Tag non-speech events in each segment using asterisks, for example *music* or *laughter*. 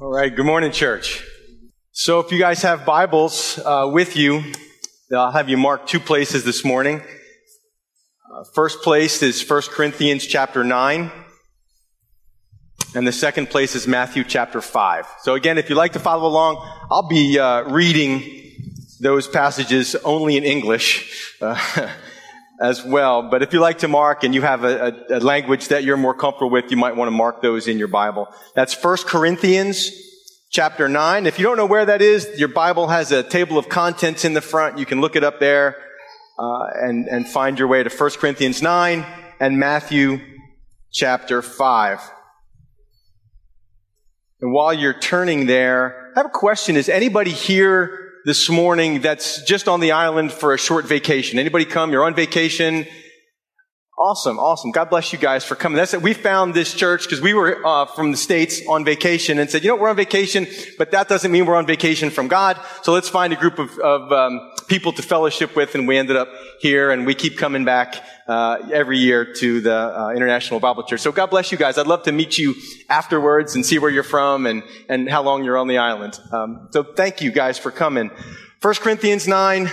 All right, good morning, church. So, if you guys have Bibles uh, with you, I'll have you mark two places this morning. Uh, first place is 1 Corinthians chapter 9, and the second place is Matthew chapter 5. So, again, if you'd like to follow along, I'll be uh, reading those passages only in English. *laughs* As well. But if you like to mark and you have a, a, a, language that you're more comfortable with, you might want to mark those in your Bible. That's 1 Corinthians chapter 9. If you don't know where that is, your Bible has a table of contents in the front. You can look it up there uh, and, and find your way to 1 Corinthians 9 and Matthew chapter 5. And while you're turning there, I have a question. Is anybody here this morning that's just on the island for a short vacation. Anybody come? You're on vacation. Awesome, awesome. God bless you guys for coming. That's it. We found this church because we were uh, from the states on vacation and said, you know, we're on vacation, but that doesn't mean we're on vacation from God. So let's find a group of, of um, people to fellowship with, and we ended up here, and we keep coming back uh, every year to the uh, International Bible Church. So God bless you guys. I'd love to meet you afterwards and see where you're from and and how long you're on the island. Um, so thank you guys for coming. First Corinthians nine.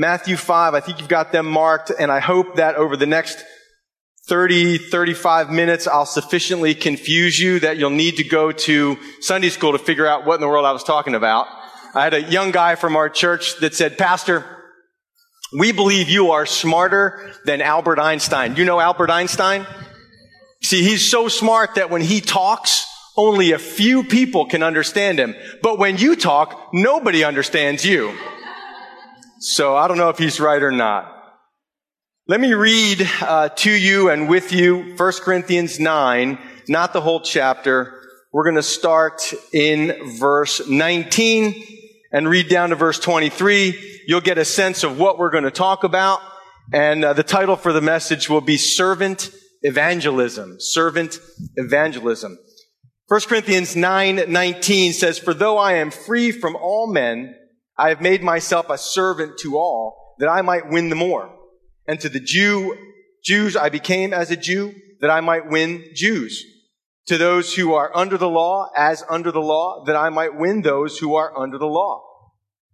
Matthew 5, I think you've got them marked, and I hope that over the next 30, 35 minutes, I'll sufficiently confuse you that you'll need to go to Sunday school to figure out what in the world I was talking about. I had a young guy from our church that said, Pastor, we believe you are smarter than Albert Einstein. You know Albert Einstein? See, he's so smart that when he talks, only a few people can understand him. But when you talk, nobody understands you. So I don't know if he's right or not. Let me read uh, to you and with you 1 Corinthians 9, not the whole chapter. We're going to start in verse 19 and read down to verse 23. You'll get a sense of what we're going to talk about. And uh, the title for the message will be Servant Evangelism. Servant Evangelism. 1 Corinthians 9, 19 says, For though I am free from all men, I have made myself a servant to all that I might win the more. And to the Jew, Jews I became as a Jew that I might win Jews. To those who are under the law as under the law that I might win those who are under the law.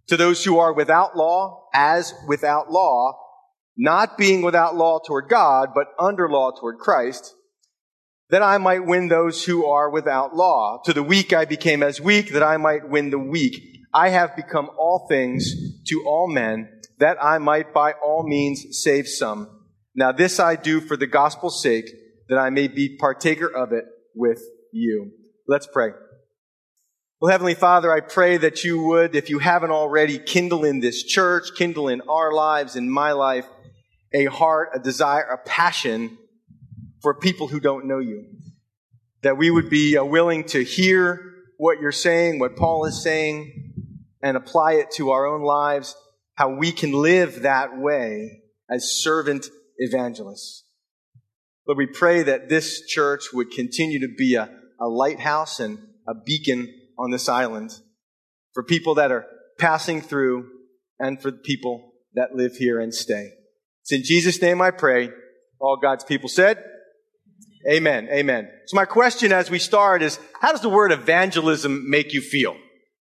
To those who are without law as without law, not being without law toward God, but under law toward Christ, that I might win those who are without law. To the weak I became as weak, that I might win the weak. I have become all things to all men, that I might by all means save some. Now this I do for the gospel's sake, that I may be partaker of it with you. Let's pray. Well, Heavenly Father, I pray that you would, if you haven't already, kindle in this church, kindle in our lives, in my life, a heart, a desire, a passion for people who don't know you. That we would be uh, willing to hear what you're saying, what Paul is saying, and apply it to our own lives, how we can live that way as servant evangelists. Lord, we pray that this church would continue to be a, a lighthouse and a beacon on this island for people that are passing through and for people that live here and stay. It's in Jesus' name I pray. All God's people said, Amen. Amen. So my question as we start is, how does the word evangelism make you feel?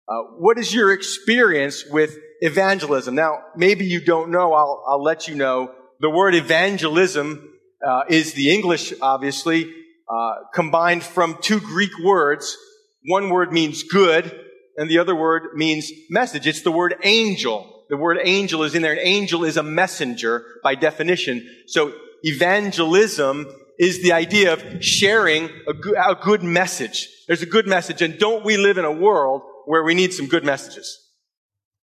Uh, what is your experience with evangelism? Now, maybe you don't know. I'll, I'll let you know. The word evangelism uh, is the English, obviously, uh, combined from two Greek words. One word means good, and the other word means message. It's the word angel. The word angel is in there. An angel is a messenger by definition. So evangelism is the idea of sharing a good, a good message. There's a good message, and don't we live in a world where we need some good messages.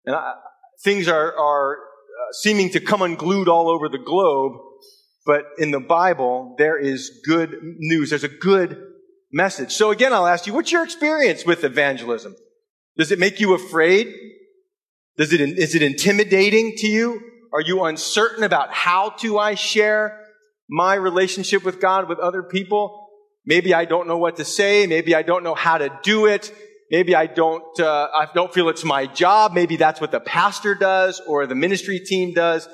And I, things are, are uh, seeming to come unglued all over the globe, but in the Bible, there is good news. There's a good message. So again, I'll ask you, what's your experience with evangelism? Does it make you afraid? Does it, is it intimidating to you? Are you uncertain about how to I share my relationship with God with other people? Maybe I don't know what to say. Maybe I don't know how to do it. Maybe I don't, uh, I don't feel it's my job. Maybe that's what the pastor does or the ministry team does.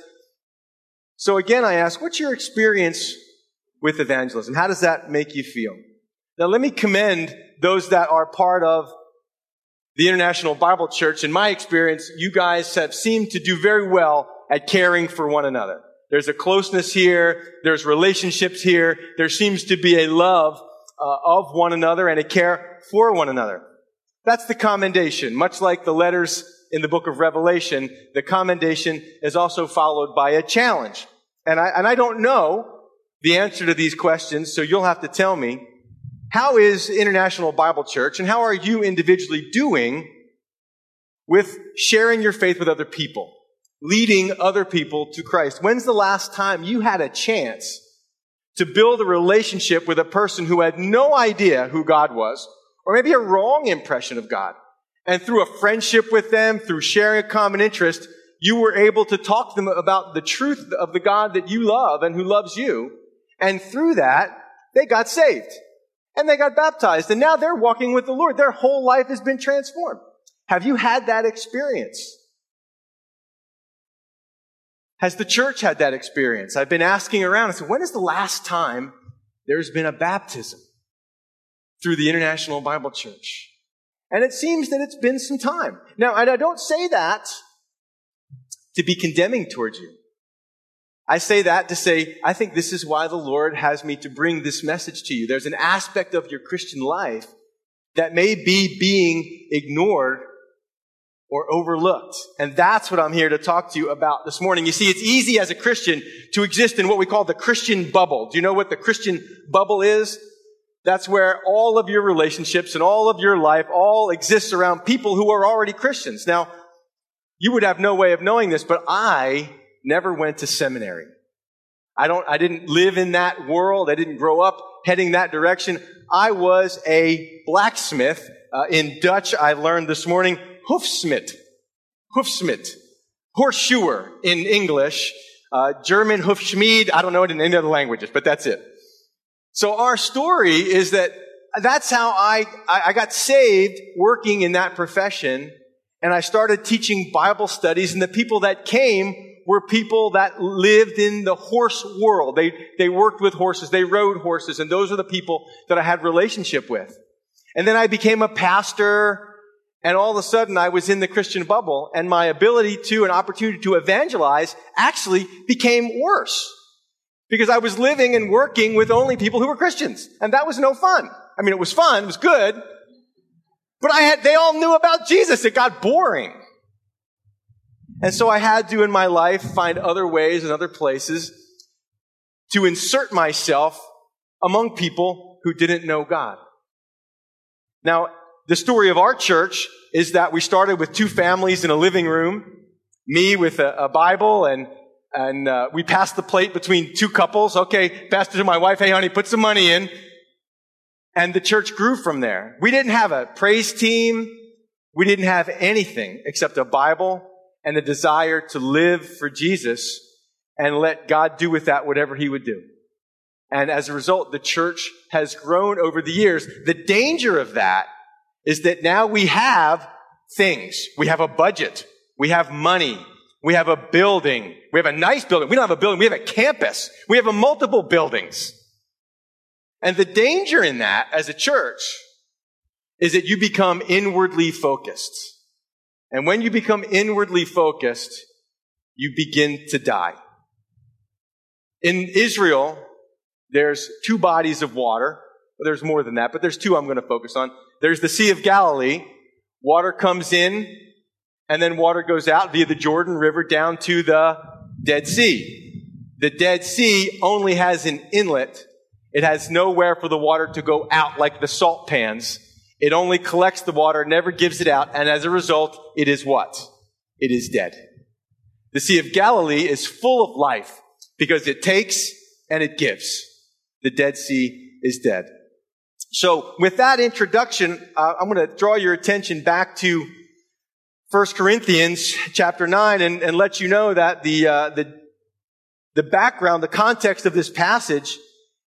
So again, I ask, what's your experience with evangelism? How does that make you feel? Now let me commend those that are part of the International Bible Church, in my experience, you guys have seemed to do very well at caring for one another. There's a closeness here. There's relationships here. There seems to be a love uh, of one another and a care for one another. That's the commendation. Much like the letters in the book of Revelation, the commendation is also followed by a challenge. And I, and I don't know the answer to these questions, so you'll have to tell me. How is International Bible Church and how are you individually doing with sharing your faith with other people? Leading other people to Christ. When's the last time you had a chance to build a relationship with a person who had no idea who God was, or maybe a wrong impression of God. And through a friendship with them, through sharing a common interest, you were able to talk to them about the truth of the God that you love and who loves you. And through that, they got saved. And they got baptized. And now they're walking with the Lord. Their whole life has been transformed. Have you had that experience? Has the church had that experience? I've been asking around. I said, when is the last time there's been a baptism through the International Bible Church? And it seems that it's been some time. Now, I don't say that to be condemning towards you. I say that to say, I think this is why the Lord has me to bring this message to you. There's an aspect of your Christian life that may be being ignored or overlooked. And that's what I'm here to talk to you about this morning. You see, it's easy as a Christian to exist in what we call the Christian bubble. Do you know what the Christian bubble is? That's where all of your relationships and all of your life all exists around people who are already Christians. Now, you would have no way of knowing this, but I never went to seminary. I don't, I didn't live in that world. I didn't grow up heading that direction. I was a blacksmith. Uh, in Dutch, I learned this morning, hoofsmid. Hoofsmid. Horseshoer in English. Uh, German hoofschmied. I don't know it in any other languages, but that's it. So our story is that that's how I, I got saved working in that profession. And I started teaching Bible studies and the people that came were people that lived in the horse world. They, they worked with horses. They rode horses. And those are the people that I had relationship with. And then I became a pastor. And all of a sudden I was in the Christian bubble and my ability to and opportunity to evangelize actually became worse. Because I was living and working with only people who were Christians. And that was no fun. I mean, it was fun. It was good. But I had, they all knew about Jesus. It got boring. And so I had to, in my life, find other ways and other places to insert myself among people who didn't know God. Now, the story of our church is that we started with two families in a living room, me with a, a Bible, and and uh, we passed the plate between two couples. Okay, passed it to my wife. Hey, honey, put some money in. And the church grew from there. We didn't have a praise team. We didn't have anything except a Bible and a desire to live for Jesus and let God do with that whatever he would do. And as a result, the church has grown over the years. The danger of that is that now we have things. We have a budget. We have money. We have a building. We have a nice building. We don't have a building. We have a campus. We have multiple buildings. And the danger in that as a church is that you become inwardly focused. And when you become inwardly focused, you begin to die. In Israel, there's two bodies of water. There's more than that, but there's two I'm going to focus on. There's the Sea of Galilee. Water comes in, and then water goes out via the Jordan River down to the Dead Sea. The Dead Sea only has an inlet. It has nowhere for the water to go out like the salt pans. It only collects the water, never gives it out, and as a result, it is what? It is dead. The Sea of Galilee is full of life because it takes and it gives. The Dead Sea is dead. So with that introduction, uh, I'm going to draw your attention back to 1 Corinthians chapter 9 and, and let you know that the, uh, the, the background, the context of this passage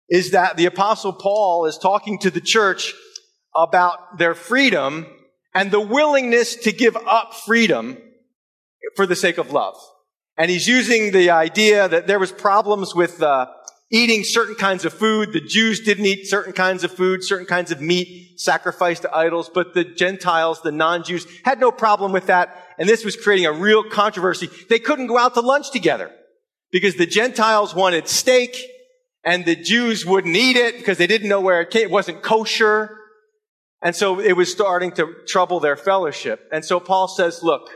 is that the apostle Paul is talking to the church about their freedom and the willingness to give up freedom for the sake of love. And he's using the idea that there was problems with uh, eating certain kinds of food. The Jews didn't eat certain kinds of food, certain kinds of meat sacrificed to idols, but the Gentiles, the non-Jews, had no problem with that. And this was creating a real controversy. They couldn't go out to lunch together because the Gentiles wanted steak and the Jews wouldn't eat it because they didn't know where it came. It wasn't kosher. And so it was starting to trouble their fellowship. And so Paul says, look,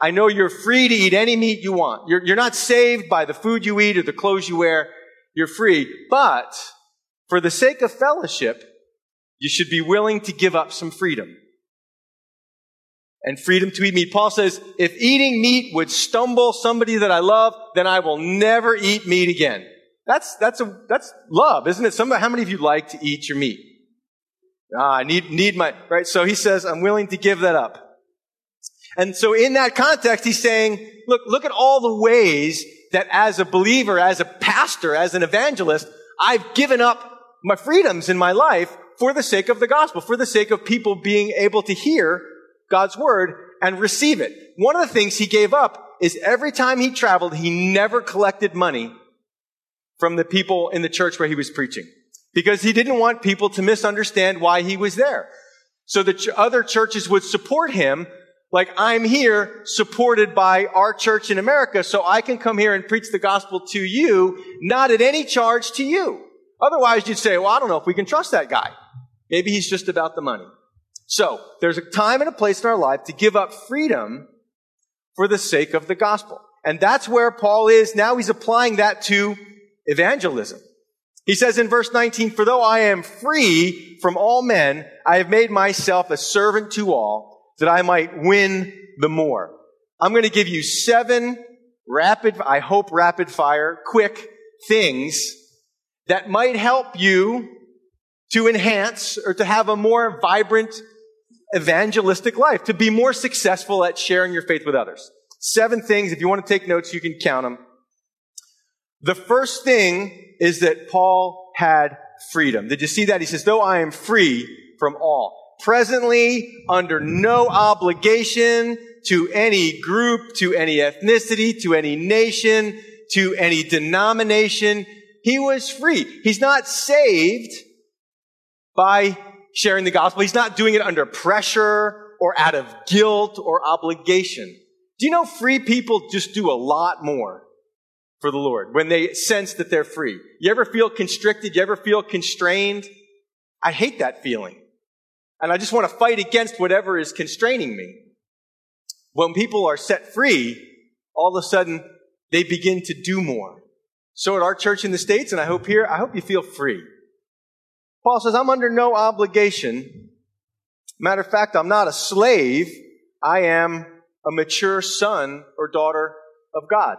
I know you're free to eat any meat you want. You're, you're not saved by the food you eat or the clothes you wear. You're free. But for the sake of fellowship, you should be willing to give up some freedom. And freedom to eat meat. Paul says, if eating meat would stumble somebody that I love, then I will never eat meat again. That's, that's a, that's love, isn't it? How many of you like to eat your meat? Ah, I need, need my, right? So he says, I'm willing to give that up. And so in that context, he's saying, look, look at all the ways that as a believer, as a pastor, as an evangelist, I've given up my freedoms in my life for the sake of the gospel, for the sake of people being able to hear God's word and receive it. One of the things he gave up is every time he traveled, he never collected money from the people in the church where he was preaching because he didn't want people to misunderstand why he was there. So the ch- other churches would support him like I'm here supported by our church in America, so I can come here and preach the gospel to you, not at any charge to you. Otherwise, you'd say, well, I don't know if we can trust that guy. Maybe he's just about the money. So, there's a time and a place in our life to give up freedom for the sake of the gospel. And that's where Paul is. Now he's applying that to evangelism. He says in verse 19, for though I am free from all men, I have made myself a servant to all that I might win the more. I'm going to give you seven rapid, I hope rapid fire, quick things that might help you to enhance or to have a more vibrant evangelistic life, to be more successful at sharing your faith with others. Seven things. If you want to take notes, you can count them. The first thing is that Paul had freedom. Did you see that? He says, though I am free from all presently under no obligation to any group, to any ethnicity, to any nation, to any denomination. He was free. He's not saved by sharing the gospel. He's not doing it under pressure or out of guilt or obligation. Do you know free people just do a lot more for the Lord when they sense that they're free? You ever feel constricted? You ever feel constrained? I hate that feeling. And I just want to fight against whatever is constraining me. When people are set free, all of a sudden they begin to do more. So at our church in the States, and I hope here, I hope you feel free. Paul says, I'm under no obligation. Matter of fact, I'm not a slave. I am a mature son or daughter of God.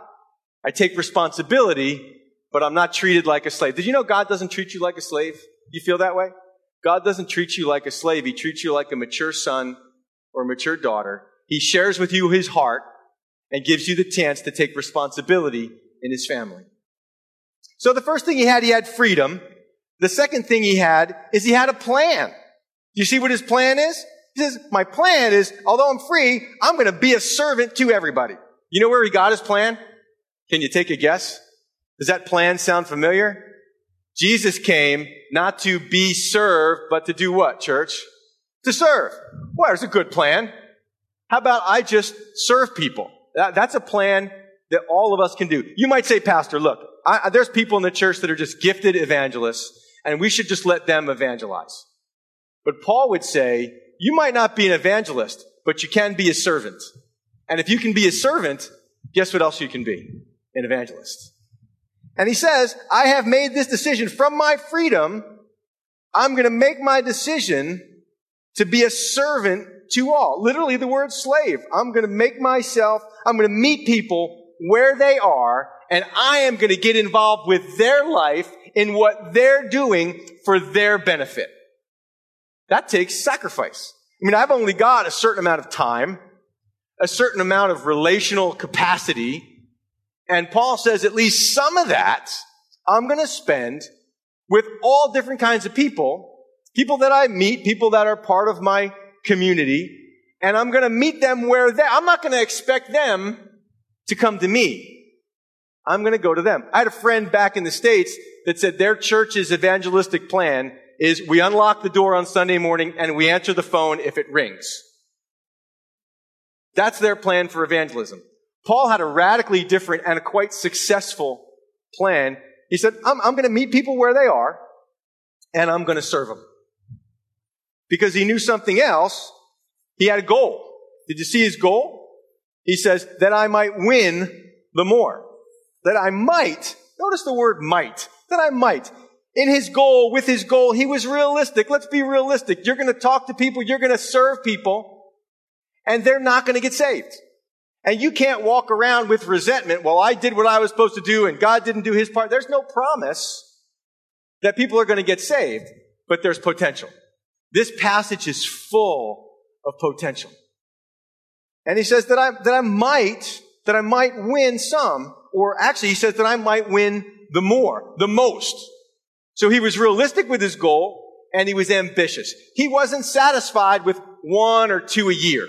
I take responsibility, but I'm not treated like a slave. Did you know God doesn't treat you like a slave? You feel that way? God doesn't treat you like a slave. He treats you like a mature son or a mature daughter. He shares with you his heart and gives you the chance to take responsibility in his family. So the first thing he had, he had freedom. The second thing he had is he had a plan. Do you see what his plan is? He says, my plan is, although I'm free, I'm going to be a servant to everybody. You know where he got his plan? Can you take a guess? Does that plan sound familiar? Jesus came not to be served, but to do what, church? To serve. Well, there's a good plan. How about I just serve people? That, that's a plan that all of us can do. You might say, Pastor, look, I, there's people in the church that are just gifted evangelists, and we should just let them evangelize. But Paul would say, you might not be an evangelist, but you can be a servant. And if you can be a servant, guess what else you can be? An evangelist. And he says, I have made this decision from my freedom. I'm going to make my decision to be a servant to all. Literally the word slave. I'm going to make myself, I'm going to meet people where they are and I am going to get involved with their life in what they're doing for their benefit. That takes sacrifice. I mean, I've only got a certain amount of time, a certain amount of relational capacity and Paul says at least some of that I'm going to spend with all different kinds of people, people that I meet, people that are part of my community, and I'm going to meet them where they, I'm not going to expect them to come to me. I'm going to go to them. I had a friend back in the States that said their church's evangelistic plan is we unlock the door on Sunday morning and we answer the phone if it rings. That's their plan for evangelism. Paul had a radically different and a quite successful plan. He said, I'm, I'm going to meet people where they are and I'm going to serve them. Because he knew something else. He had a goal. Did you see his goal? He says, that I might win the more. That I might, notice the word might, that I might. In his goal, with his goal, he was realistic. Let's be realistic. You're going to talk to people, you're going to serve people, and they're not going to get saved. And you can't walk around with resentment. Well, I did what I was supposed to do and God didn't do his part. There's no promise that people are going to get saved, but there's potential. This passage is full of potential. And he says that I, that I might, that I might win some, or actually he says that I might win the more, the most. So he was realistic with his goal and he was ambitious. He wasn't satisfied with one or two a year.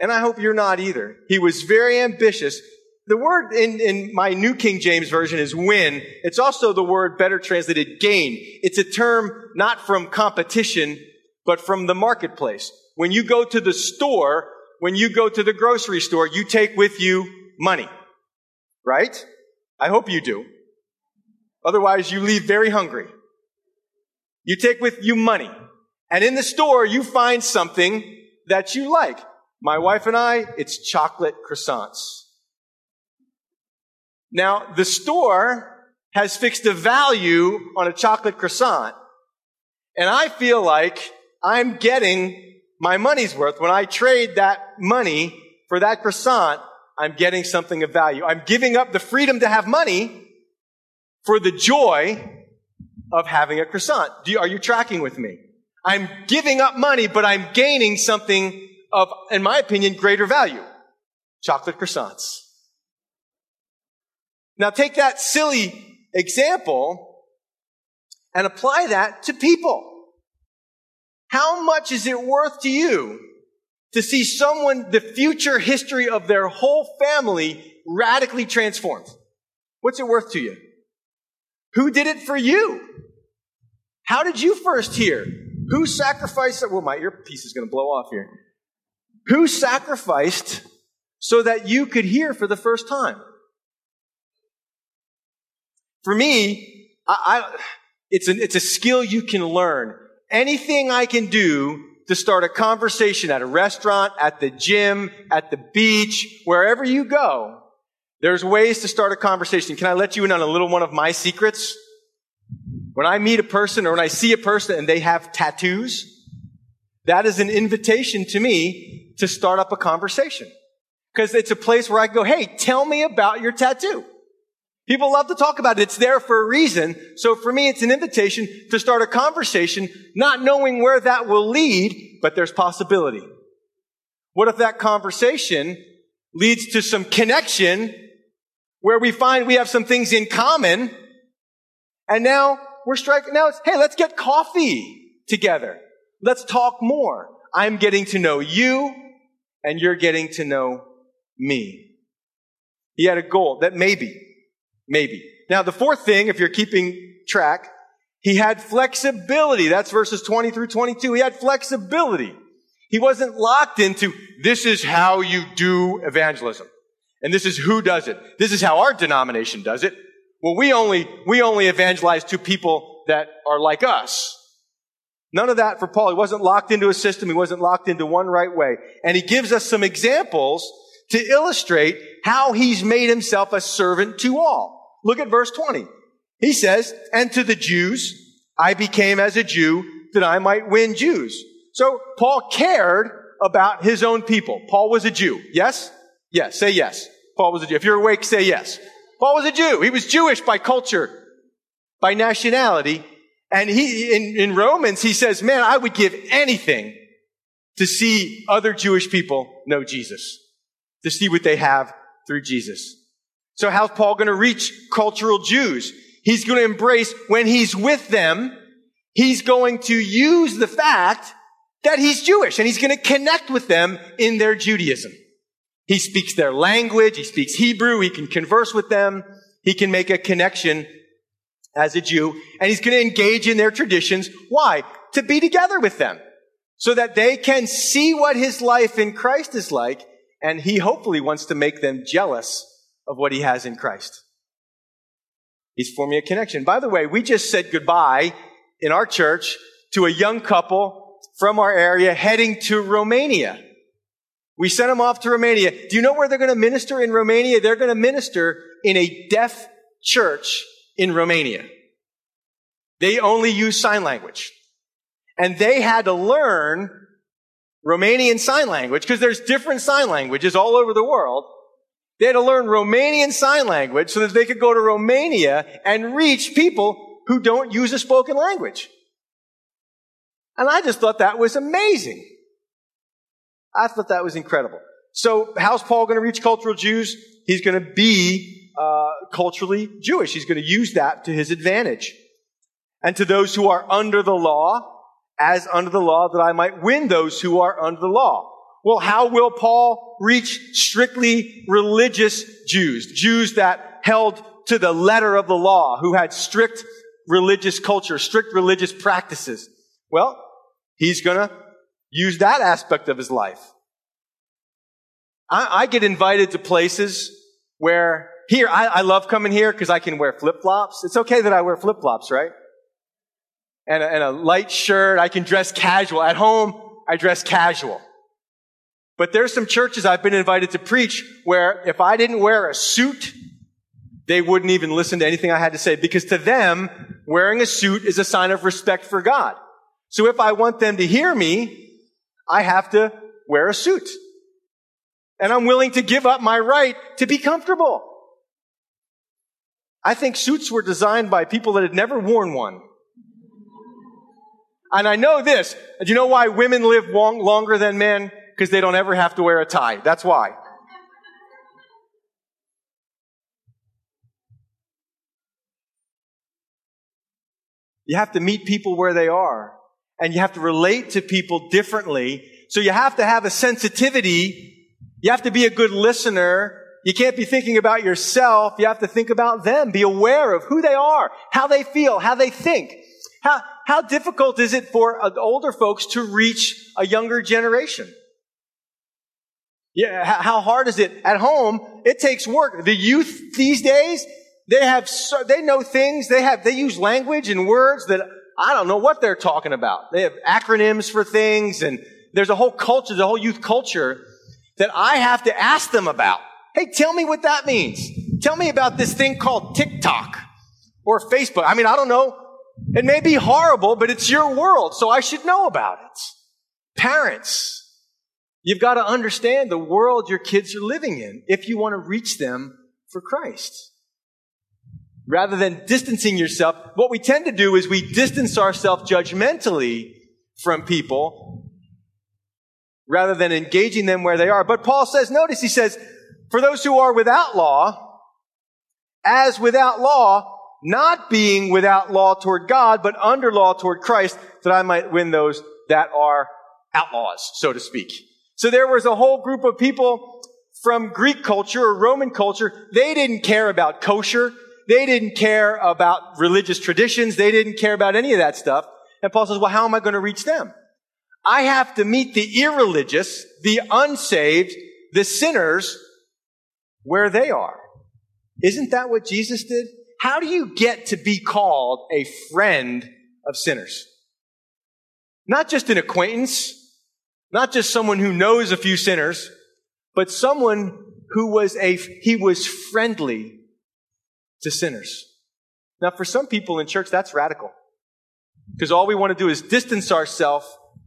And I hope you're not either. He was very ambitious. The word in, in my New King James Version is win. It's also the word better translated gain. It's a term not from competition, but from the marketplace. When you go to the store, when you go to the grocery store, you take with you money. Right? I hope you do. Otherwise, you leave very hungry. You take with you money. And in the store, you find something that you like. My wife and I, it's chocolate croissants. Now, the store has fixed a value on a chocolate croissant. And I feel like I'm getting my money's worth. When I trade that money for that croissant, I'm getting something of value. I'm giving up the freedom to have money for the joy of having a croissant. You, are you tracking with me? I'm giving up money, but I'm gaining something of, in my opinion, greater value. Chocolate croissants. Now take that silly example and apply that to people. How much is it worth to you to see someone, the future history of their whole family radically transformed? What's it worth to you? Who did it for you? How did you first hear? Who sacrificed? Well, my earpiece is going to blow off here. Who sacrificed so that you could hear for the first time? For me, I, I, it's, an, it's a skill you can learn. Anything I can do to start a conversation at a restaurant, at the gym, at the beach, wherever you go, there's ways to start a conversation. Can I let you in on a little one of my secrets? When I meet a person or when I see a person and they have tattoos, that is an invitation to me to start up a conversation. Because it's a place where I can go, hey, tell me about your tattoo. People love to talk about it. It's there for a reason. So for me, it's an invitation to start a conversation, not knowing where that will lead, but there's possibility. What if that conversation leads to some connection where we find we have some things in common and now we're striking, now it's, hey, let's get coffee together. Let's talk more. I'm getting to know you and you're getting to know me. He had a goal that maybe, maybe. Now, the fourth thing, if you're keeping track, he had flexibility. That's verses 20 through 22. He had flexibility. He wasn't locked into, this is how you do evangelism. And this is who does it. This is how our denomination does it. Well, we only, we only evangelize to people that are like us. None of that for Paul. He wasn't locked into a system. He wasn't locked into one right way. And he gives us some examples to illustrate how he's made himself a servant to all. Look at verse 20. He says, and to the Jews, I became as a Jew that I might win Jews. So Paul cared about his own people. Paul was a Jew. Yes? Yes. Say yes. Paul was a Jew. If you're awake, say yes. Paul was a Jew. He was Jewish by culture, by nationality, and he, in, in Romans, he says, man, I would give anything to see other Jewish people know Jesus, to see what they have through Jesus. So how's Paul going to reach cultural Jews? He's going to embrace when he's with them, he's going to use the fact that he's Jewish and he's going to connect with them in their Judaism. He speaks their language. He speaks Hebrew. He can converse with them. He can make a connection as a Jew and he's going to engage in their traditions. Why? To be together with them so that they can see what his life in Christ is like. And he hopefully wants to make them jealous of what he has in Christ. He's forming a connection. By the way, we just said goodbye in our church to a young couple from our area heading to Romania. We sent them off to Romania. Do you know where they're going to minister in Romania? They're going to minister in a deaf church in Romania. They only use sign language. And they had to learn Romanian sign language because there's different sign languages all over the world. They had to learn Romanian sign language so that they could go to Romania and reach people who don't use a spoken language. And I just thought that was amazing. I thought that was incredible. So how's Paul going to reach cultural Jews? He's going to be uh, culturally Jewish. He's going to use that to his advantage. And to those who are under the law, as under the law, that I might win those who are under the law. Well, how will Paul reach strictly religious Jews? Jews that held to the letter of the law, who had strict religious culture, strict religious practices. Well, he's gonna use that aspect of his life. I, I get invited to places where here, I, I love coming here because I can wear flip flops. It's okay that I wear flip flops, right? And a, and a light shirt. I can dress casual. At home, I dress casual. But there's some churches I've been invited to preach where if I didn't wear a suit, they wouldn't even listen to anything I had to say because to them, wearing a suit is a sign of respect for God. So if I want them to hear me, I have to wear a suit. And I'm willing to give up my right to be comfortable. I think suits were designed by people that had never worn one. And I know this. Do you know why women live long, longer than men? Because they don't ever have to wear a tie. That's why. You have to meet people where they are. And you have to relate to people differently. So you have to have a sensitivity you have to be a good listener. You can't be thinking about yourself. You have to think about them. Be aware of who they are, how they feel, how they think. How, how difficult is it for uh, older folks to reach a younger generation? Yeah, how hard is it at home? It takes work. The youth these days, they have, so, they know things. They have, they use language and words that I don't know what they're talking about. They have acronyms for things and there's a whole culture, the whole youth culture that I have to ask them about. Hey, tell me what that means. Tell me about this thing called TikTok or Facebook. I mean, I don't know. It may be horrible, but it's your world, so I should know about it. Parents, you've got to understand the world your kids are living in if you want to reach them for Christ. Rather than distancing yourself, what we tend to do is we distance ourselves judgmentally from people rather than engaging them where they are. But Paul says, notice he says, for those who are without law, as without law, not being without law toward God, but under law toward Christ, that I might win those that are outlaws, so to speak. So there was a whole group of people from Greek culture or Roman culture. They didn't care about kosher. They didn't care about religious traditions. They didn't care about any of that stuff. And Paul says, well, how am I going to reach them? I have to meet the irreligious, the unsaved, the sinners where they are. Isn't that what Jesus did? How do you get to be called a friend of sinners? Not just an acquaintance, not just someone who knows a few sinners, but someone who was a, he was friendly to sinners. Now, for some people in church, that's radical. Because all we want to do is distance ourselves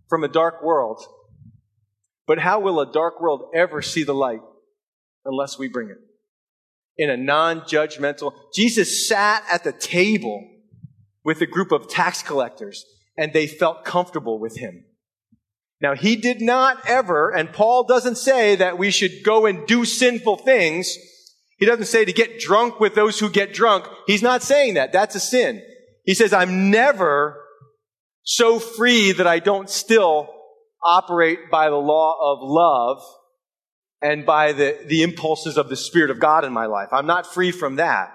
from a dark world. But how will a dark world ever see the light unless we bring it? In a non judgmental, Jesus sat at the table with a group of tax collectors and they felt comfortable with him. Now, he did not ever, and Paul doesn't say that we should go and do sinful things. He doesn't say to get drunk with those who get drunk. He's not saying that. That's a sin. He says, I'm never so free that I don't still operate by the law of love and by the, the impulses of the Spirit of God in my life. I'm not free from that.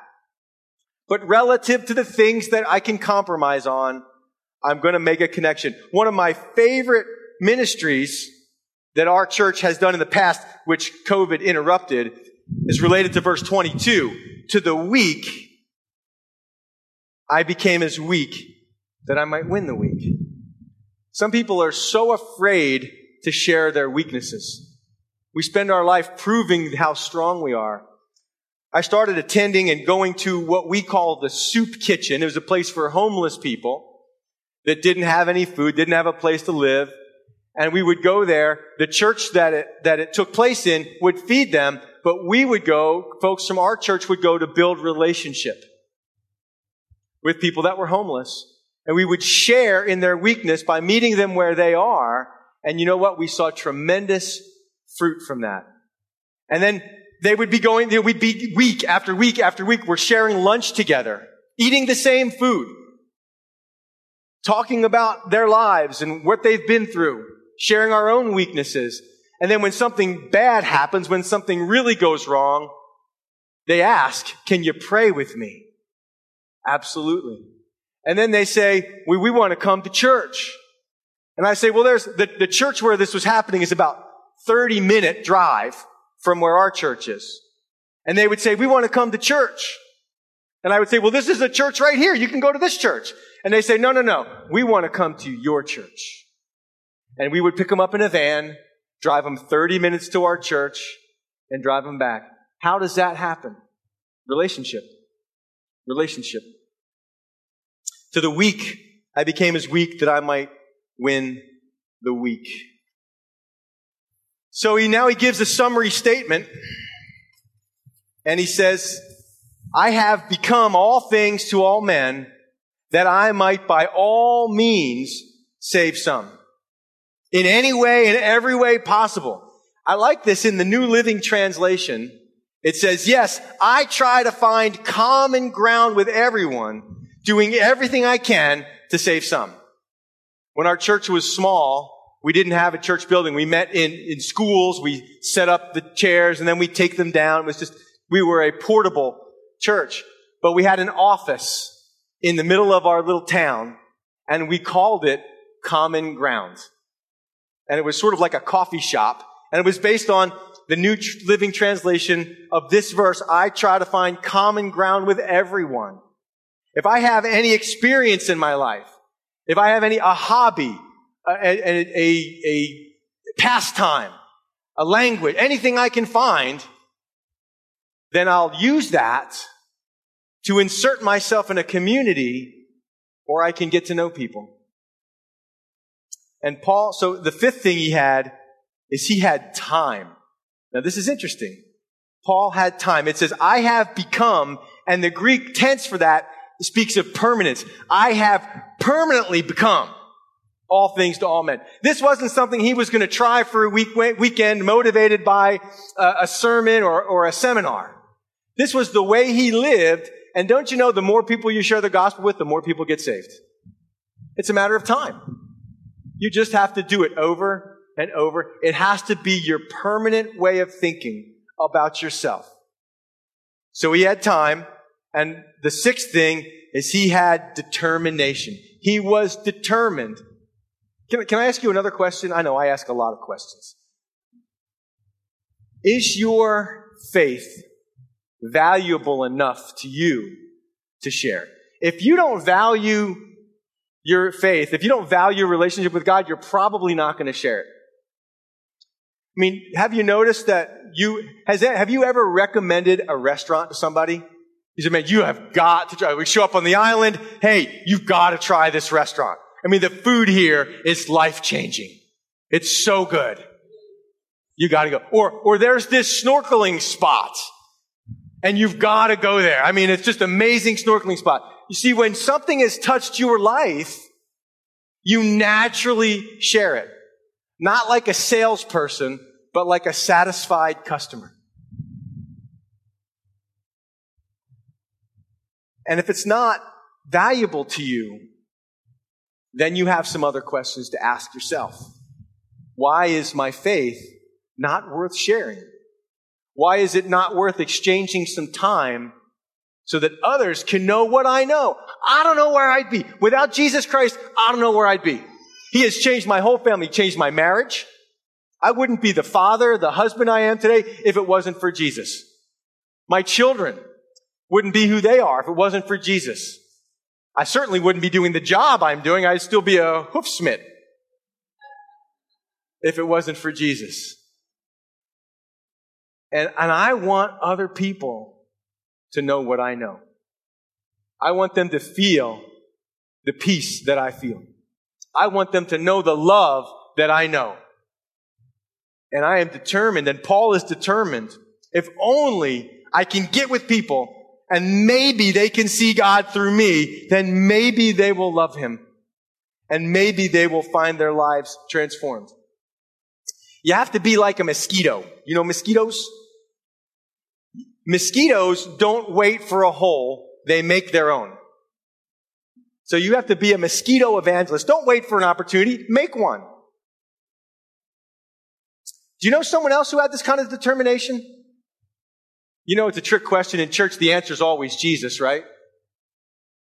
But relative to the things that I can compromise on, I'm going to make a connection. One of my favorite ministries that our church has done in the past, which COVID interrupted, is related to verse 22. To the weak, I became as weak that I might win the weak. Some people are so afraid to share their weaknesses. We spend our life proving how strong we are. I started attending and going to what we call the soup kitchen. It was a place for homeless people that didn't have any food, didn't have a place to live. And we would go there. The church that it, that it took place in would feed them, but we would go, folks from our church would go to build relationship with people that were homeless. And we would share in their weakness by meeting them where they are. And you know what? We saw tremendous fruit from that. And then they would be going, we'd be week after week after week. We're sharing lunch together, eating the same food, talking about their lives and what they've been through, sharing our own weaknesses. And then when something bad happens, when something really goes wrong, they ask, can you pray with me? Absolutely. And then they say, we, we want to come to church. And I say, well, there's the, the church where this was happening is about 30 minute drive from where our church is. And they would say, we want to come to church. And I would say, well, this is a church right here. You can go to this church. And they say, no, no, no. We want to come to your church. And we would pick them up in a van, drive them 30 minutes to our church, and drive them back. How does that happen? Relationship. Relationship. To the weak, I became as weak that I might win the weak. So he now he gives a summary statement and he says, I have become all things to all men that I might by all means save some. In any way, in every way possible. I like this in the New Living Translation. It says, yes, I try to find common ground with everyone, doing everything I can to save some. When our church was small, we didn't have a church building. We met in, in schools. We set up the chairs and then we take them down. It was just, we were a portable church, but we had an office in the middle of our little town and we called it Common Ground. And it was sort of like a coffee shop and it was based on the New Living Translation of this verse. I try to find common ground with everyone. If I have any experience in my life, if I have any, a hobby, a, a, a pastime, a language, anything I can find, then I'll use that to insert myself in a community or I can get to know people. And Paul, so the fifth thing he had is he had time. Now this is interesting. Paul had time. It says, I have become, and the Greek tense for that speaks of permanence. I have permanently become all things to all men. This wasn't something he was going to try for a week, weekend motivated by a, sermon or, or a seminar. This was the way he lived. And don't you know, the more people you share the gospel with, the more people get saved. It's a matter of time. You just have to do it over and over. It has to be your permanent way of thinking about yourself. So he had time. And the sixth thing is he had determination. He was determined can, can I ask you another question? I know I ask a lot of questions. Is your faith valuable enough to you to share? If you don't value your faith, if you don't value your relationship with God, you're probably not going to share it. I mean, have you noticed that you, has that, have you ever recommended a restaurant to somebody? You said, man, you have got to try. We show up on the island. Hey, you've got to try this restaurant. I mean, the food here is life changing. It's so good. You gotta go. Or, or there's this snorkeling spot and you've gotta go there. I mean, it's just amazing snorkeling spot. You see, when something has touched your life, you naturally share it. Not like a salesperson, but like a satisfied customer. And if it's not valuable to you, then you have some other questions to ask yourself. Why is my faith not worth sharing? Why is it not worth exchanging some time so that others can know what I know. I don't know where I'd be. Without Jesus Christ, I don't know where I'd be. He has changed my whole family, changed my marriage. I wouldn't be the father, the husband I am today if it wasn't for Jesus. My children wouldn't be who they are if it wasn't for Jesus. I certainly wouldn't be doing the job I'm doing. I'd still be a hoofsmith if it wasn't for Jesus. And, and I want other people to know what I know. I want them to feel the peace that I feel. I want them to know the love that I know. And I am determined, and Paul is determined, if only I can get with people and maybe they can see God through me, then maybe they will love him. And maybe they will find their lives transformed. You have to be like a mosquito. You know mosquitoes? Mosquitoes don't wait for a hole. They make their own. So you have to be a mosquito evangelist. Don't wait for an opportunity. Make one. Do you know someone else who had this kind of determination? You know, it's a trick question in church. The answer is always Jesus, right?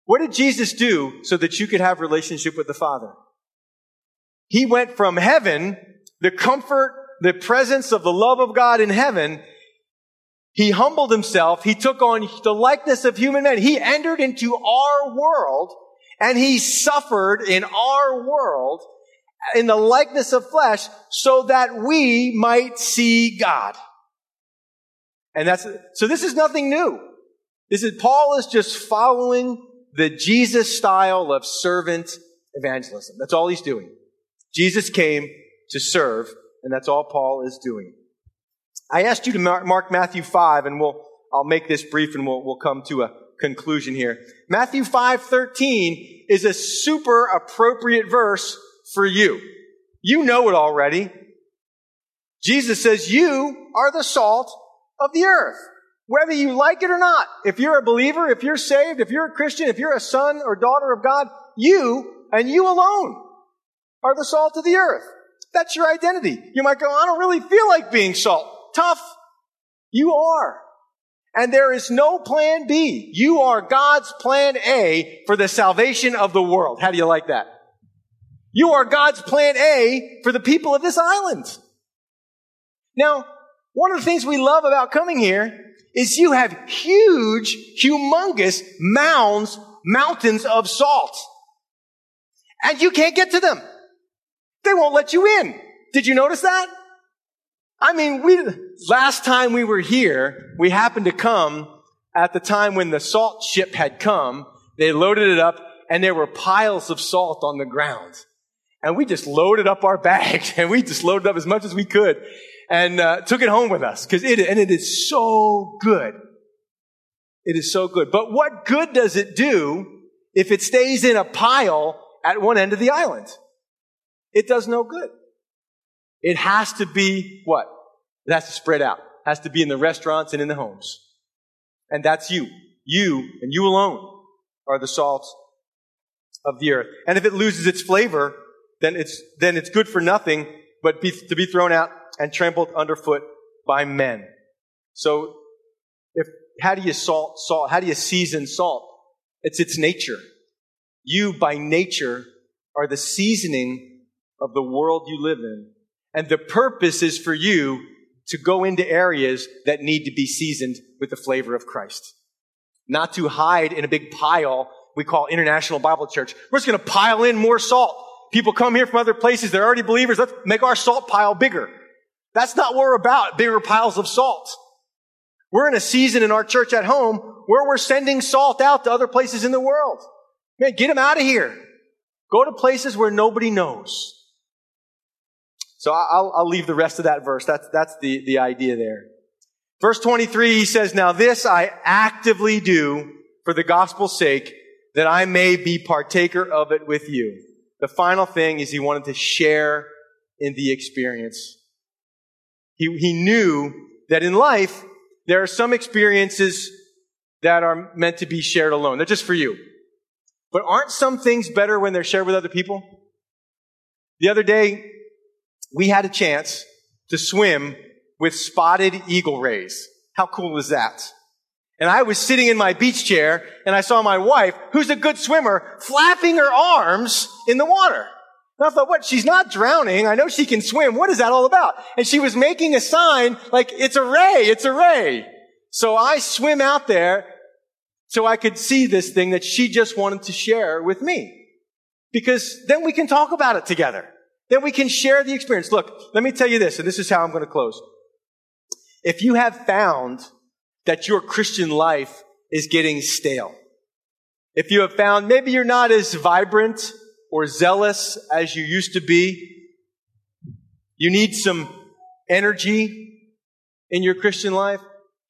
What did Jesus do so that you could have relationship with the Father? He went from heaven, the comfort, the presence of the love of God in heaven. He humbled himself. He took on the likeness of human men. He entered into our world and he suffered in our world in the likeness of flesh so that we might see God. And that's, so this is nothing new. This is, Paul is just following the Jesus style of servant evangelism. That's all he's doing. Jesus came to serve, and that's all Paul is doing. I asked you to mark Matthew 5, and we'll, I'll make this brief and we'll, we'll come to a conclusion here. Matthew 5, 13 is a super appropriate verse for you. You know it already. Jesus says, you are the salt of the earth. Whether you like it or not. If you're a believer, if you're saved, if you're a Christian, if you're a son or daughter of God, you and you alone are the salt of the earth. That's your identity. You might go, I don't really feel like being salt. Tough. You are. And there is no plan B. You are God's plan A for the salvation of the world. How do you like that? You are God's plan A for the people of this island. Now, one of the things we love about coming here is you have huge, humongous mounds, mountains of salt. And you can't get to them. They won't let you in. Did you notice that? I mean, we, last time we were here, we happened to come at the time when the salt ship had come. They loaded it up and there were piles of salt on the ground. And we just loaded up our *laughs* bags and we just loaded up as much as we could and uh, took it home with us because it and it is so good. It is so good. But what good does it do if it stays in a pile at one end of the island? It does no good. It has to be what? It has to spread out. It has to be in the restaurants and in the homes. And that's you. You and you alone are the salt of the earth. And if it loses its flavor, then it's, then it's good for nothing but be, to be thrown out and trampled underfoot by men. So, if, how do you salt salt? How do you season salt? It's its nature. You, by nature, are the seasoning of the world you live in. And the purpose is for you to go into areas that need to be seasoned with the flavor of Christ. Not to hide in a big pile we call International Bible Church. We're just going to pile in more salt. People come here from other places. They're already believers. Let's make our salt pile bigger. That's not what we're about, bigger piles of salt. We're in a season in our church at home where we're sending salt out to other places in the world. Man, get them out of here. Go to places where nobody knows. So I'll, I'll leave the rest of that verse. That's, that's the, the idea there. Verse 23, he says, Now this I actively do for the gospel's sake, that I may be partaker of it with you. The final thing is he wanted to share in the experience. He, he knew that in life, there are some experiences that are meant to be shared alone. They're just for you. But aren't some things better when they're shared with other people? The other day, we had a chance to swim with spotted eagle rays. How cool is that? And I was sitting in my beach chair and I saw my wife, who's a good swimmer, flapping her arms in the water. And I thought, what? She's not drowning. I know she can swim. What is that all about? And she was making a sign like, it's a ray, it's a ray. So I swim out there so I could see this thing that she just wanted to share with me. Because then we can talk about it together. Then we can share the experience. Look, let me tell you this, and this is how I'm going to close. If you have found that your Christian life is getting stale, if you have found maybe you're not as vibrant or zealous as you used to be, you need some energy in your Christian life,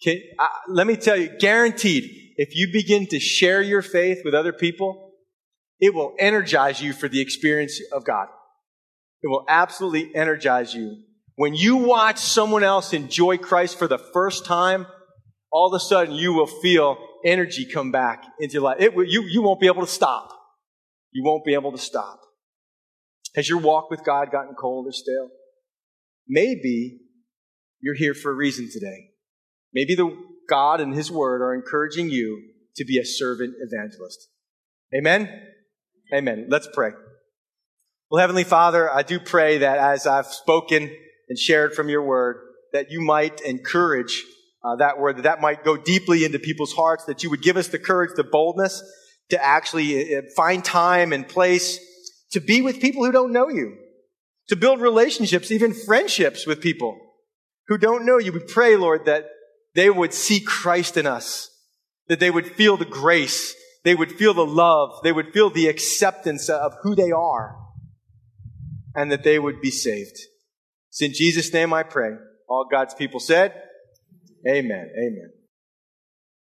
can, uh, let me tell you, guaranteed, if you begin to share your faith with other people, it will energize you for the experience of God. It will absolutely energize you. When you watch someone else enjoy Christ for the first time, all of a sudden you will feel energy come back into your life. It, you, you won't be able to stop. You won't be able to stop. Has your walk with God gotten cold or stale? Maybe you're here for a reason today. Maybe the God and His Word are encouraging you to be a servant evangelist. Amen? Amen. Let's pray. Well, Heavenly Father, I do pray that as I've spoken and shared from your Word, that you might encourage uh, that word, that that might go deeply into people's hearts, that you would give us the courage, the boldness to actually uh, find time and place to be with people who don't know you, to build relationships, even friendships with people who don't know you. We pray, Lord, that they would see Christ in us, that they would feel the grace, they would feel the love, they would feel the acceptance of who they are, and that they would be saved. It's in Jesus' name I pray. All God's people said, Amen. Amen.